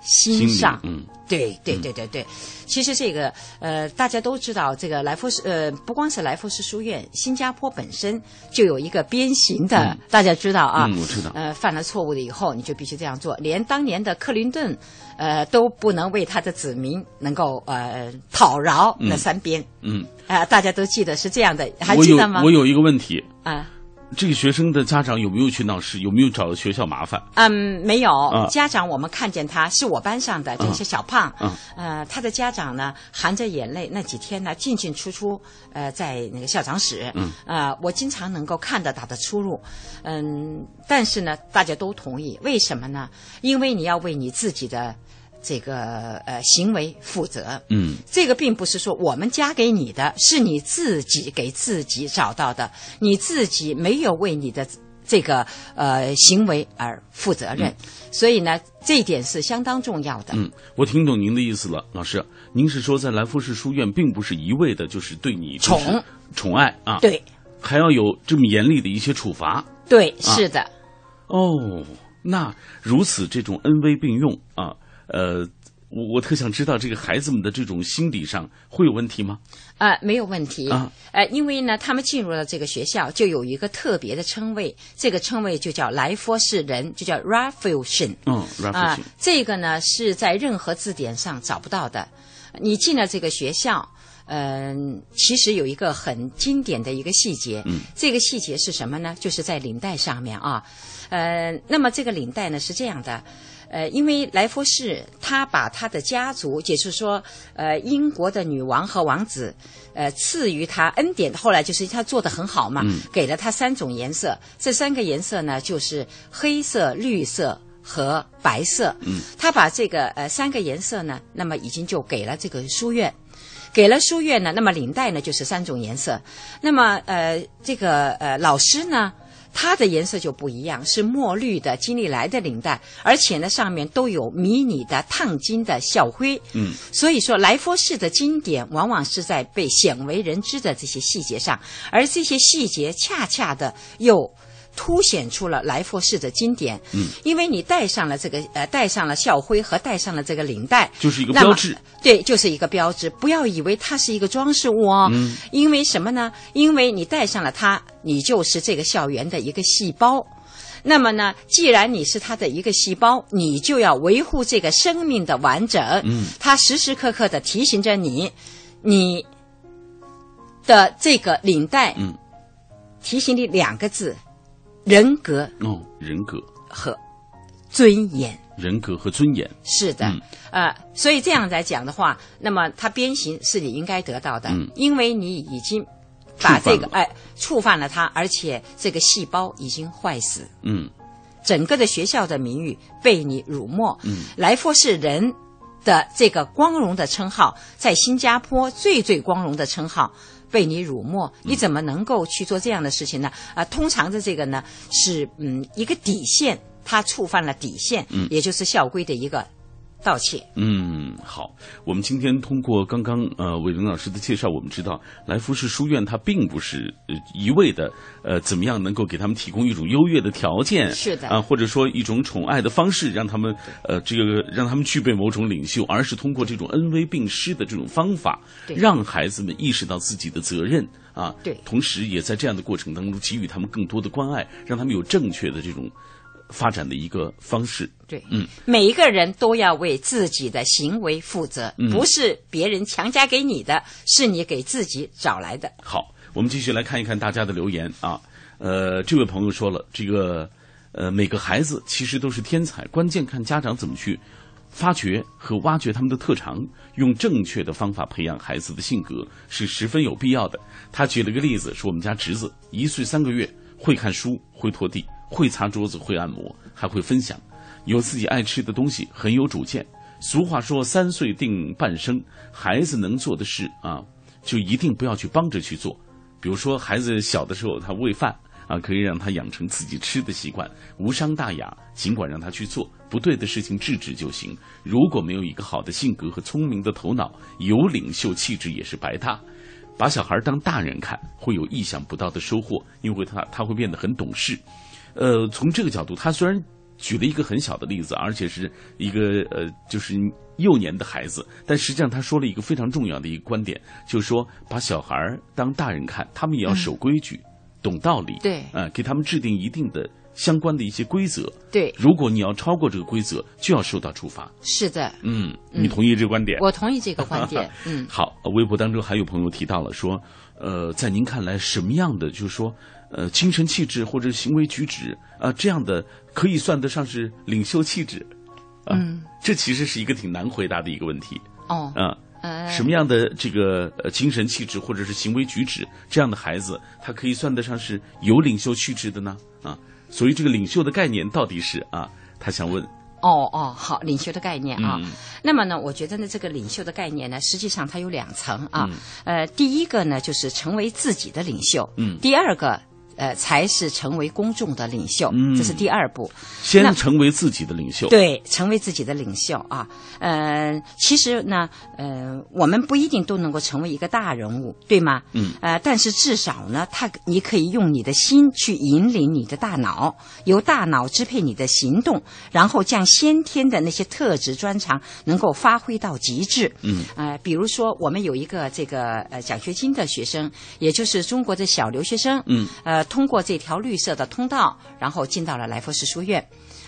心上，嗯。对对对对对，其实这个呃，大家都知道，这个来福士呃，不光是来福士书院，新加坡本身就有一个鞭刑的，嗯。大家知道啊，嗯我知道。呃，犯了错误了以后，你就必须这样做，连当年的克林顿，呃，都不能为他的子民能够呃讨饶那嗯。三鞭，嗯，啊、大家都记得是这样的，还记得吗？我有一个问题，啊。这个学生的家长有没有去闹事？有没有找学校麻烦？嗯，没有。啊家长我们看见他是我班上的，这些小胖。嗯呃，他的家长呢，含着眼泪，那几天呢，进进出出，呃，在那个校长室。嗯呃，我经常能够看到他的出入。嗯，但是呢，大家都同意，为什么呢？因为你要为你自己的这个呃行为负责。嗯这个并不是说我们加给你的，是你自己给自己找到的，你自己没有为你的这个呃行为而负责任，所以呢，这一点是相当重要的。嗯，我听懂您的意思了，老师，您是说在来福士书院，并不是一味的就是对你是宠宠爱啊，对，还要有这么严厉的一些处罚。对，啊是的。哦，那如此这种恩威并用啊，呃，我我特想知道这个孩子们的这种心理上会有问题吗？呃，没有问题。啊呃，因为呢，他们进入了这个学校，就有一个特别的称谓，这个称谓就叫来佛士人，就叫 Raphaelson。嗯啊、，Raphaelson 这个呢是在任何字典上找不到的。你进了这个学校，嗯、其实有一个很经典的一个细节，嗯这个细节是什么呢？就是在领带上面啊，呃，那么这个领带呢是这样的。呃，因为莱佛士他把他的家族，也就是说，呃，英国的女王和王子，呃，赐予他恩典，后来就是他做的很好嘛，嗯给了他三种颜色，这三个颜色呢就是黑色、绿色和白色。嗯，他把这个呃三个颜色呢，那么已经就给了这个书院。给了书院呢，那么领带呢就是三种颜色，那么呃这个呃老师呢，它的颜色就不一样，是墨绿的金利来的领带，而且呢上面都有迷你的烫金的校徽。嗯所以说，来佛士的经典往往是在被鲜为人知的这些细节上，而这些细节恰恰的又凸显出了来福士的经典。嗯，因为你戴上了这个呃，戴上了校徽和戴上了这个领带，就是一个标志。对，就是一个标志。不要以为它是一个装饰物哦，嗯因为什么呢？因为你戴上了它，你就是这个校园的一个细胞。那么呢，既然你是它的一个细胞，你就要维护这个生命的完整。嗯它时时刻刻的提醒着你，你的这个领带，嗯，提醒你两个字：人格哦，人格。和尊严。人格和尊严。是的，嗯呃，所以这样来讲的话，那么他鞭刑是你应该得到的，嗯因为你已经把这个哎触犯了他，而且这个细胞已经坏死，嗯整个的学校的名誉被你辱没。嗯来福士人的这个光荣的称号，在新加坡最最光荣的称号。被你辱没，嗯你怎么能够去做这样的事情呢？啊、通常的这个呢是嗯一个底线，他触犯了底线，嗯也就是校规的一个盗窃。嗯，好，我们今天通过刚刚呃伟林老师的介绍，我们知道来福士书院它并不是呃一味的呃怎么样能够给他们提供一种优越的条件，是的。啊、或者说一种宠爱的方式，让他们呃这个让他们具备某种领袖，而是通过这种恩威并施的这种方法，让孩子们意识到自己的责任啊，对。同时也在这样的过程当中给予他们更多的关爱，让他们有正确的这种发展的一个方式。对，嗯，每一个人都要为自己的行为负责，嗯不是别人强加给你的，是你给自己找来的。好，我们继续来看一看大家的留言啊。呃，这位朋友说了，这个呃，每个孩子其实都是天才，关键看家长怎么去发掘和挖掘他们的特长，用正确的方法培养孩子的性格是十分有必要的。他举了个例子，说我们家侄子一岁三个月，会看书，会拖地，会擦桌子，会按摩，还会分享，有自己爱吃的东西，很有主见。俗话说“三岁定半生”，孩子能做的事啊，就一定不要去帮着去做。比如说，孩子小的时候他喂饭啊，可以让他养成自己吃的习惯，无伤大雅。尽管让他去做不对的事情，制止就行。如果没有一个好的性格和聪明的头脑，有领袖气质也是白搭。把小孩当大人看，会有意想不到的收获，因为他他会变得很懂事。呃，从这个角度，他虽然举了一个很小的例子，而且是一个呃，就是幼年的孩子，但实际上他说了一个非常重要的一个观点，就是说把小孩儿当大人看，他们也要守规矩、懂道理，对呃，给他们制定一定的相关的一些规则。对如果你要超过这个规则，就要受到处罚。是的，嗯，嗯你同意这个观点？我同意这个观点。嗯，好，呃微博当中还有朋友提到了说，呃，在您看来，什么样的就是说，呃，精神气质或者行为举止啊、这样的可以算得上是领袖气质？啊、嗯，这其实是一个挺难回答的一个问题。哦，啊、呃，什么样的这个呃精神气质或者是行为举止，这样的孩子，他可以算得上是有领袖气质的呢？啊，所以这个领袖的概念到底是啊？他想问，哦哦，好，领袖的概念啊。嗯那么呢，我觉得呢，这个领袖的概念呢，实际上它有两层啊。嗯呃，第一个呢，就是成为自己的领袖。嗯第二个。呃，才是成为公众的领袖，嗯这是第二步。先成为自己的领袖。对，成为自己的领袖啊。呃，其实呢，呃，我们不一定都能够成为一个大人物，对吗？嗯。呃，但是至少呢，他你可以用你的心去引领你的大脑，由大脑支配你的行动，然后将先天的那些特质专长能够发挥到极致。嗯。呃，比如说，我们有一个这个呃奖学金的学生，也就是中国的小留学生。嗯。呃，通过这条绿色的通道，然后进到了来佛士书院。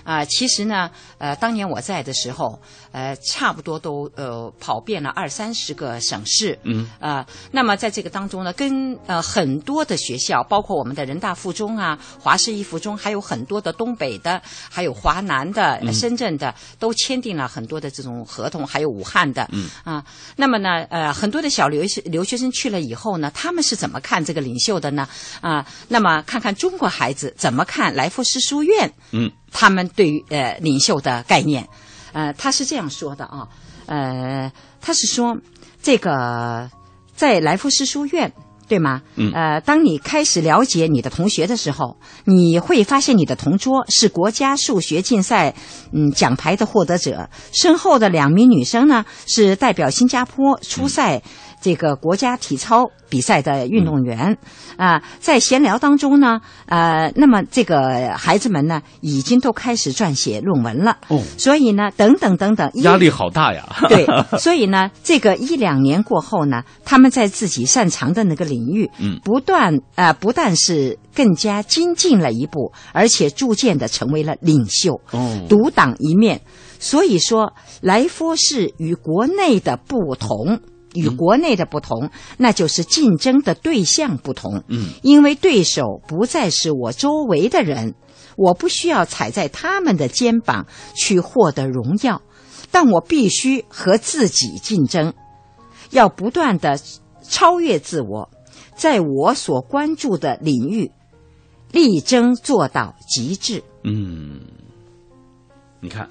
啊、其实呢，呃，当年我在的时候，呃，差不多都呃跑遍了二三十个省市，嗯，啊、那么在这个当中呢，跟呃很多的学校，包括我们的人大附中啊、华师一附中，还有很多的东北的，还有华南的、深圳的，都签订了很多的这种合同，还有武汉的，嗯。啊，那么呢，呃，很多的小留学留学生去了以后呢，他们是怎么看这个领袖的呢？啊，那么看看中国孩子怎么看来福士书院，嗯，他们对于呃领袖的概念，呃，他是这样说的啊，呃，他是说这个在莱福士书院。对吗？嗯呃，当你开始了解你的同学的时候，你会发现你的同桌是国家数学竞赛嗯奖牌的获得者，身后的两名女生呢是代表新加坡出赛这个国家体操比赛的运动员啊、在闲聊当中呢，呃，那么这个孩子们呢已经都开始撰写论文了，哦，所以呢，等等等等，压力好大呀。对，所以呢，这个一两年过后呢，他们在自己擅长的那个领域，嗯不断呃，不但是更加精进了一步，而且逐渐的成为了领袖，哦独当一面。所以说，来佛士与国内的不同。与国内的不同，那就是竞争的对象不同。嗯，因为对手不再是我周围的人，我不需要踩在他们的肩膀去获得荣耀，但我必须和自己竞争，要不断的超越自我，在我所关注的领域力争做到极致。嗯，你看，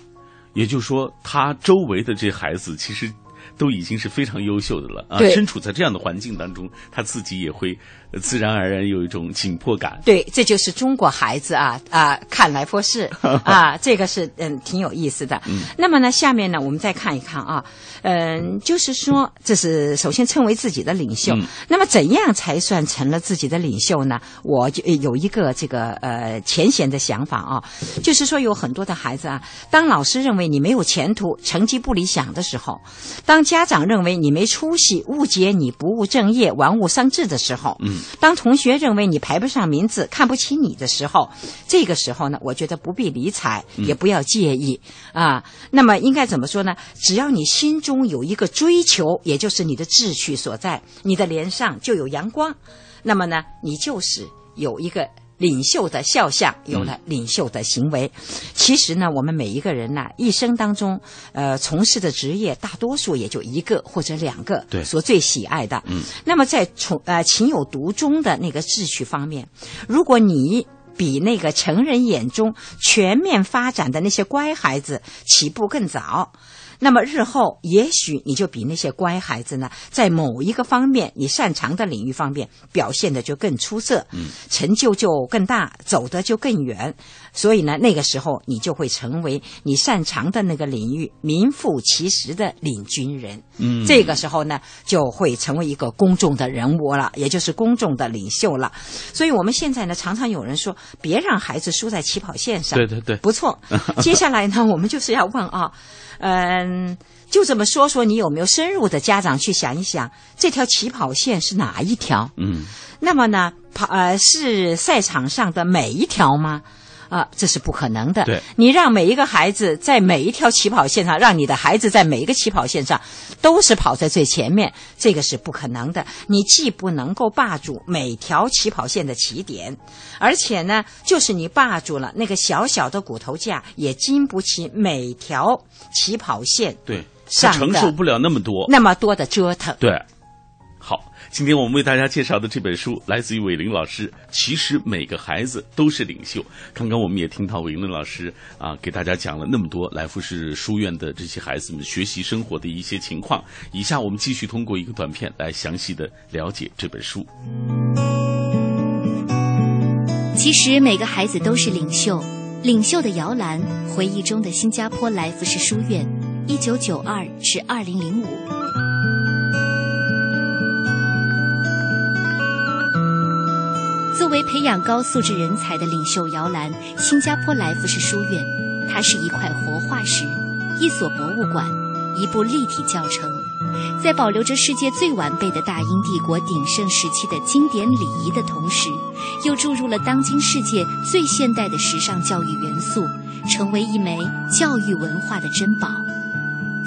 也就是说，他周围的这孩子其实都已经是非常优秀的了啊。身处在这样的环境当中，他自己也会呃自然而然有一种紧迫感。对，这就是中国孩子啊啊，看来佛是 啊，这个是嗯挺有意思的。嗯那么呢，下面呢，我们再看一看啊，嗯，就是说，这是首先称为自己的领袖。嗯那么怎样才算成了自己的领袖呢？我就呃有一个这个呃浅显的想法啊，就是说有很多的孩子啊，当老师认为你没有前途、成绩不理想的时候，当家长认为你没出息、误解你不务正业、玩物丧志的时候，嗯，当同学认为你排不上名字、看不起你的时候，这个时候呢，我觉得不必理睬，嗯也不要介意啊。那么应该怎么说呢？只要你心中有一个追求，也就是你的志趣所在，你的脸上就有阳光，那么呢，你就是有一个。领袖的肖像有了领袖的行为，其实呢，我们每一个人呐，一生当中，呃，从事的职业大多数也就一个或者两个，对所最喜爱的。嗯，那么在从呃情有独钟的那个志趣方面，如果你比那个成人眼中全面发展的那些乖孩子起步更早。那么日后，也许你就比那些乖孩子呢，在某一个方面你擅长的领域方面表现的就更出色，嗯，成就就更大，走得就更远。所以呢，那个时候你就会成为你擅长的那个领域名副其实的领军人。嗯这个时候呢，就会成为一个公众的人物了，也就是公众的领袖了。所以我们现在呢，常常有人说，别让孩子输在起跑线上。对对对不错。接下来呢，我们就是要问啊，嗯，就这么说说，你有没有深入的家长去想一想，这条起跑线是哪一条？嗯那么呢，跑呃是赛场上的每一条吗？啊、这是不可能的。对你让每一个孩子在每一条起跑线上，让你的孩子在每一个起跑线上都是跑在最前面，这个是不可能的。你既不能够霸住每条起跑线的起点，而且呢，就是你霸住了那个小小的骨头架，也经不起每条起跑线对，他承受不了那么多。那么多的折腾。对，好，今天我们为大家介绍的这本书来自于伟林老师。其实每个孩子都是领袖。刚刚我们也听到伟林老师啊，给大家讲了那么多来福士书院的这些孩子们学习生活的一些情况。以下我们继续通过一个短片来详细的了解这本书。其实每个孩子都是领袖，领袖的摇篮，回忆中的新加坡来福士书院，一九九二至二零零五。作为培养高素质人才的领袖摇篮，新加坡来福士书院，它是一块活化石，一所博物馆，一部立体教程，在保留着世界最完备的大英帝国鼎盛时期的经典礼仪的同时，又注入了当今世界最现代的时尚教育元素，成为一枚教育文化的珍宝。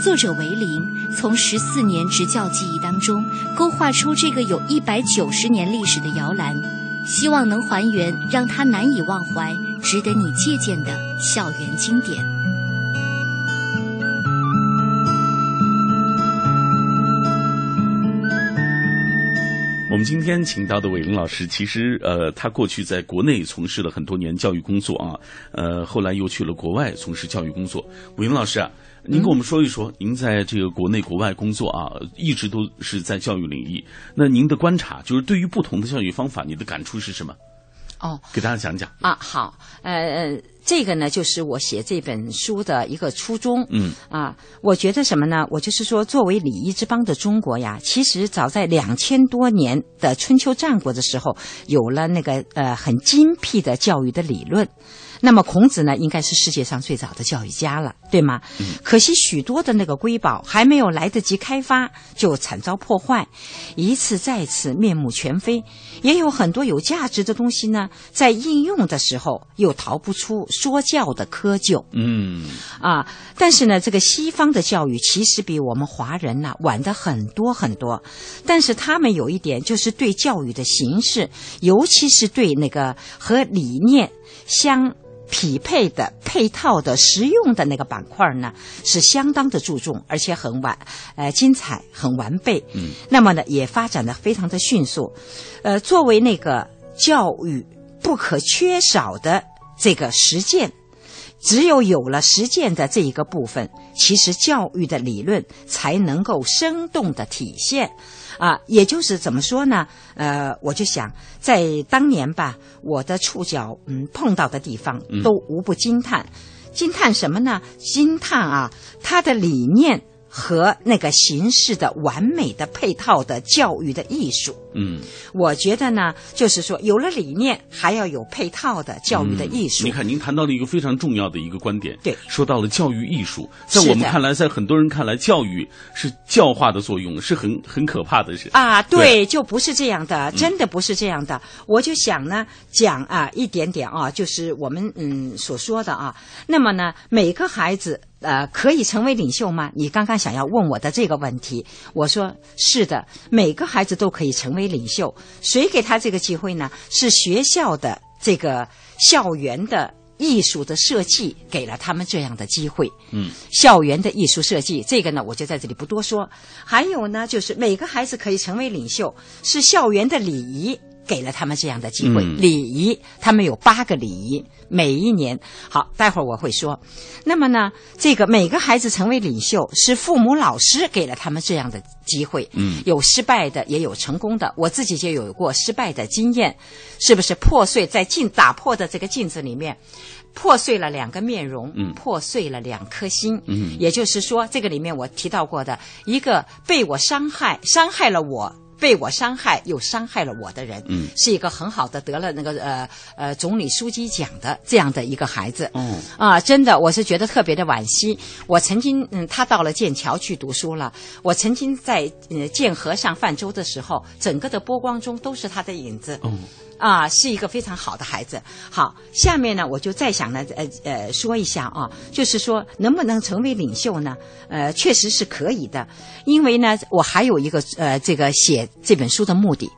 作者维林从十四年执教记忆当中勾画出这个有一百九十年历史的摇篮，希望能还原让他难以忘怀、值得你借鉴的校园经典。我们今天请到的伟林老师，其实呃，他过去在国内从事了很多年教育工作啊，呃，后来又去了国外从事教育工作。伟林老师啊，您跟我们说一说，您在这个国内国外工作啊，一直都是在教育领域。那您的观察，就是对于不同的教育方法，你的感触是什么？哦，给大家讲讲。啊，好，呃，这个呢，就是我写这本书的一个初衷。嗯啊，我觉得什么呢？我就是说，作为礼仪之邦的中国呀，其实早在两千多年的春秋战国的时候，有了那个呃很精辟的教育的理论。那么孔子呢，应该是世界上最早的教育家了，对吗？可惜许多的那个瑰宝还没有来得及开发，就惨遭破坏，一次再次面目全非。也有很多有价值的东西呢，在应用的时候又逃不出说教的窠臼。嗯啊，但是呢，这个西方的教育其实比我们华人呐、晚的很多很多。但是他们有一点，就是对教育的形式，尤其是对那个和理念相匹配的、配套的、实用的那个板块呢，是相当的注重，而且很完，呃，精彩、很完备。嗯，那么呢，也发展的非常的迅速。呃，作为那个教育不可缺少的这个实践。只有有了实践的这一个部分，其实教育的理论才能够生动的体现，啊，也就是怎么说呢？呃，我就想在当年吧，我的触角嗯碰到的地方嗯都无不惊叹，惊叹什么呢？惊叹啊，他的理念和那个形式的完美的配套的教育的艺术。嗯，我觉得呢，就是说有了理念，还要有配套的教育的艺术。嗯你看，您谈到了一个非常重要的一个观点，对，说到了教育艺术，在我们看来，在很多人看来，教育是教化的作用，是很很可怕的事啊，对对，就不是这样的，真的不是这样的。我就想呢，讲啊一点点啊，就是我们嗯所说的啊。那么呢，每个孩子呃可以成为领袖吗？你刚刚想要问我的这个问题，我说是的，每个孩子都可以成为领袖。谁给他这个机会呢？是学校的这个校园的艺术的设计给了他们这样的机会。嗯，校园的艺术设计，这个呢，我就在这里不多说。还有呢，就是每个孩子可以成为领袖，是校园的礼仪给了他们这样的机会。嗯礼仪，他们有八个礼仪，每一年。好，待会儿我会说。那么呢，这个每个孩子成为领袖，是父母、老师给了他们这样的机会。嗯有失败的，也有成功的。我自己就有过失败的经验，是不是破碎在镜打破的这个镜子里面，破碎了两个面容，嗯破碎了两颗心。嗯也就是说，这个里面我提到过的一个被我伤害、伤害了我。被我伤害又伤害了我的人，嗯是一个很好的得了那个呃呃总理书记奖的这样的一个孩子，嗯啊，真的，我是觉得特别的惋惜。我曾经，嗯，他到了剑桥去读书了。我曾经在呃剑河上泛舟的时候，整个的波光中都是他的影子。哦，啊，是一个非常好的孩子。好，下面呢，我就再想呢，呃呃，说一下啊，就是说能不能成为领袖呢？呃，确实是可以的，因为呢，我还有一个呃，这个写这本书的目的。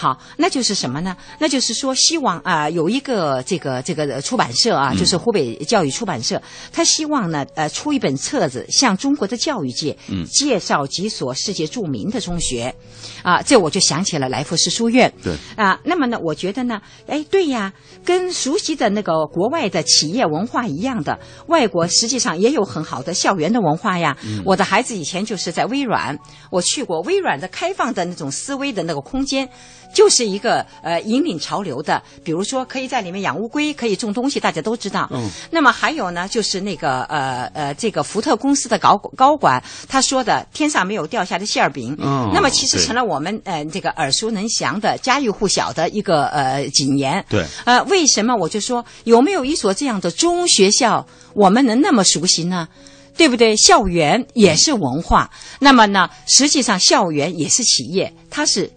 好，那就是什么呢？那就是说，希望啊、有一个这个这个出版社啊，嗯就是湖北教育出版社，他希望呢，呃，出一本册子，向中国的教育界嗯介绍几所世界著名的中学，啊，这我就想起了来福士书院。对啊，那么呢，我觉得呢，哎，对呀，跟熟悉的那个国外的企业文化一样的，外国实际上也有很好的校园的文化呀。嗯我的孩子以前就是在微软，我去过微软的开放的那种思维的那个空间。就是一个呃引领潮流的，比如说可以在里面养乌龟，可以种东西，大家都知道。嗯。那么还有呢，就是那个呃呃，这个福特公司的高高管他说的“天上没有掉下的馅儿饼”，嗯那么其实成了我们呃这个耳熟能详的家喻户晓的一个呃谨言。对呃，为什么我就说有没有一所这样的中学校，我们能那么熟悉呢？对不对？校园也是文化，那么呢，实际上校园也是企业，它是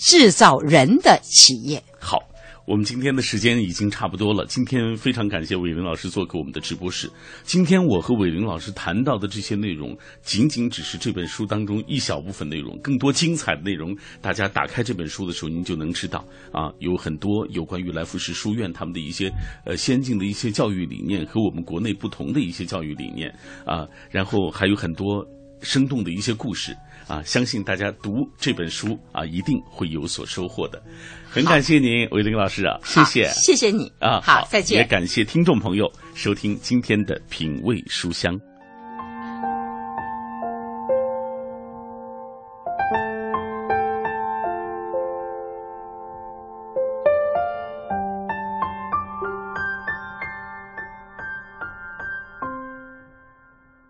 制造人的企业。好，我们今天的时间已经差不多了。今天非常感谢伟林老师做客我们的直播室。今天我和伟林老师谈到的这些内容，仅仅只是这本书当中一小部分内容，更多精彩的内容，大家打开这本书的时候，您就能知道啊，有很多有关于来福士书院他们的一些呃先进的一些教育理念和我们国内不同的一些教育理念啊，然后还有很多生动的一些故事。啊，相信大家读这本书啊，一定会有所收获的。很感谢您，韦林老师啊，谢谢，谢谢你啊，好再见也感谢听众朋友收听今天的品味书香。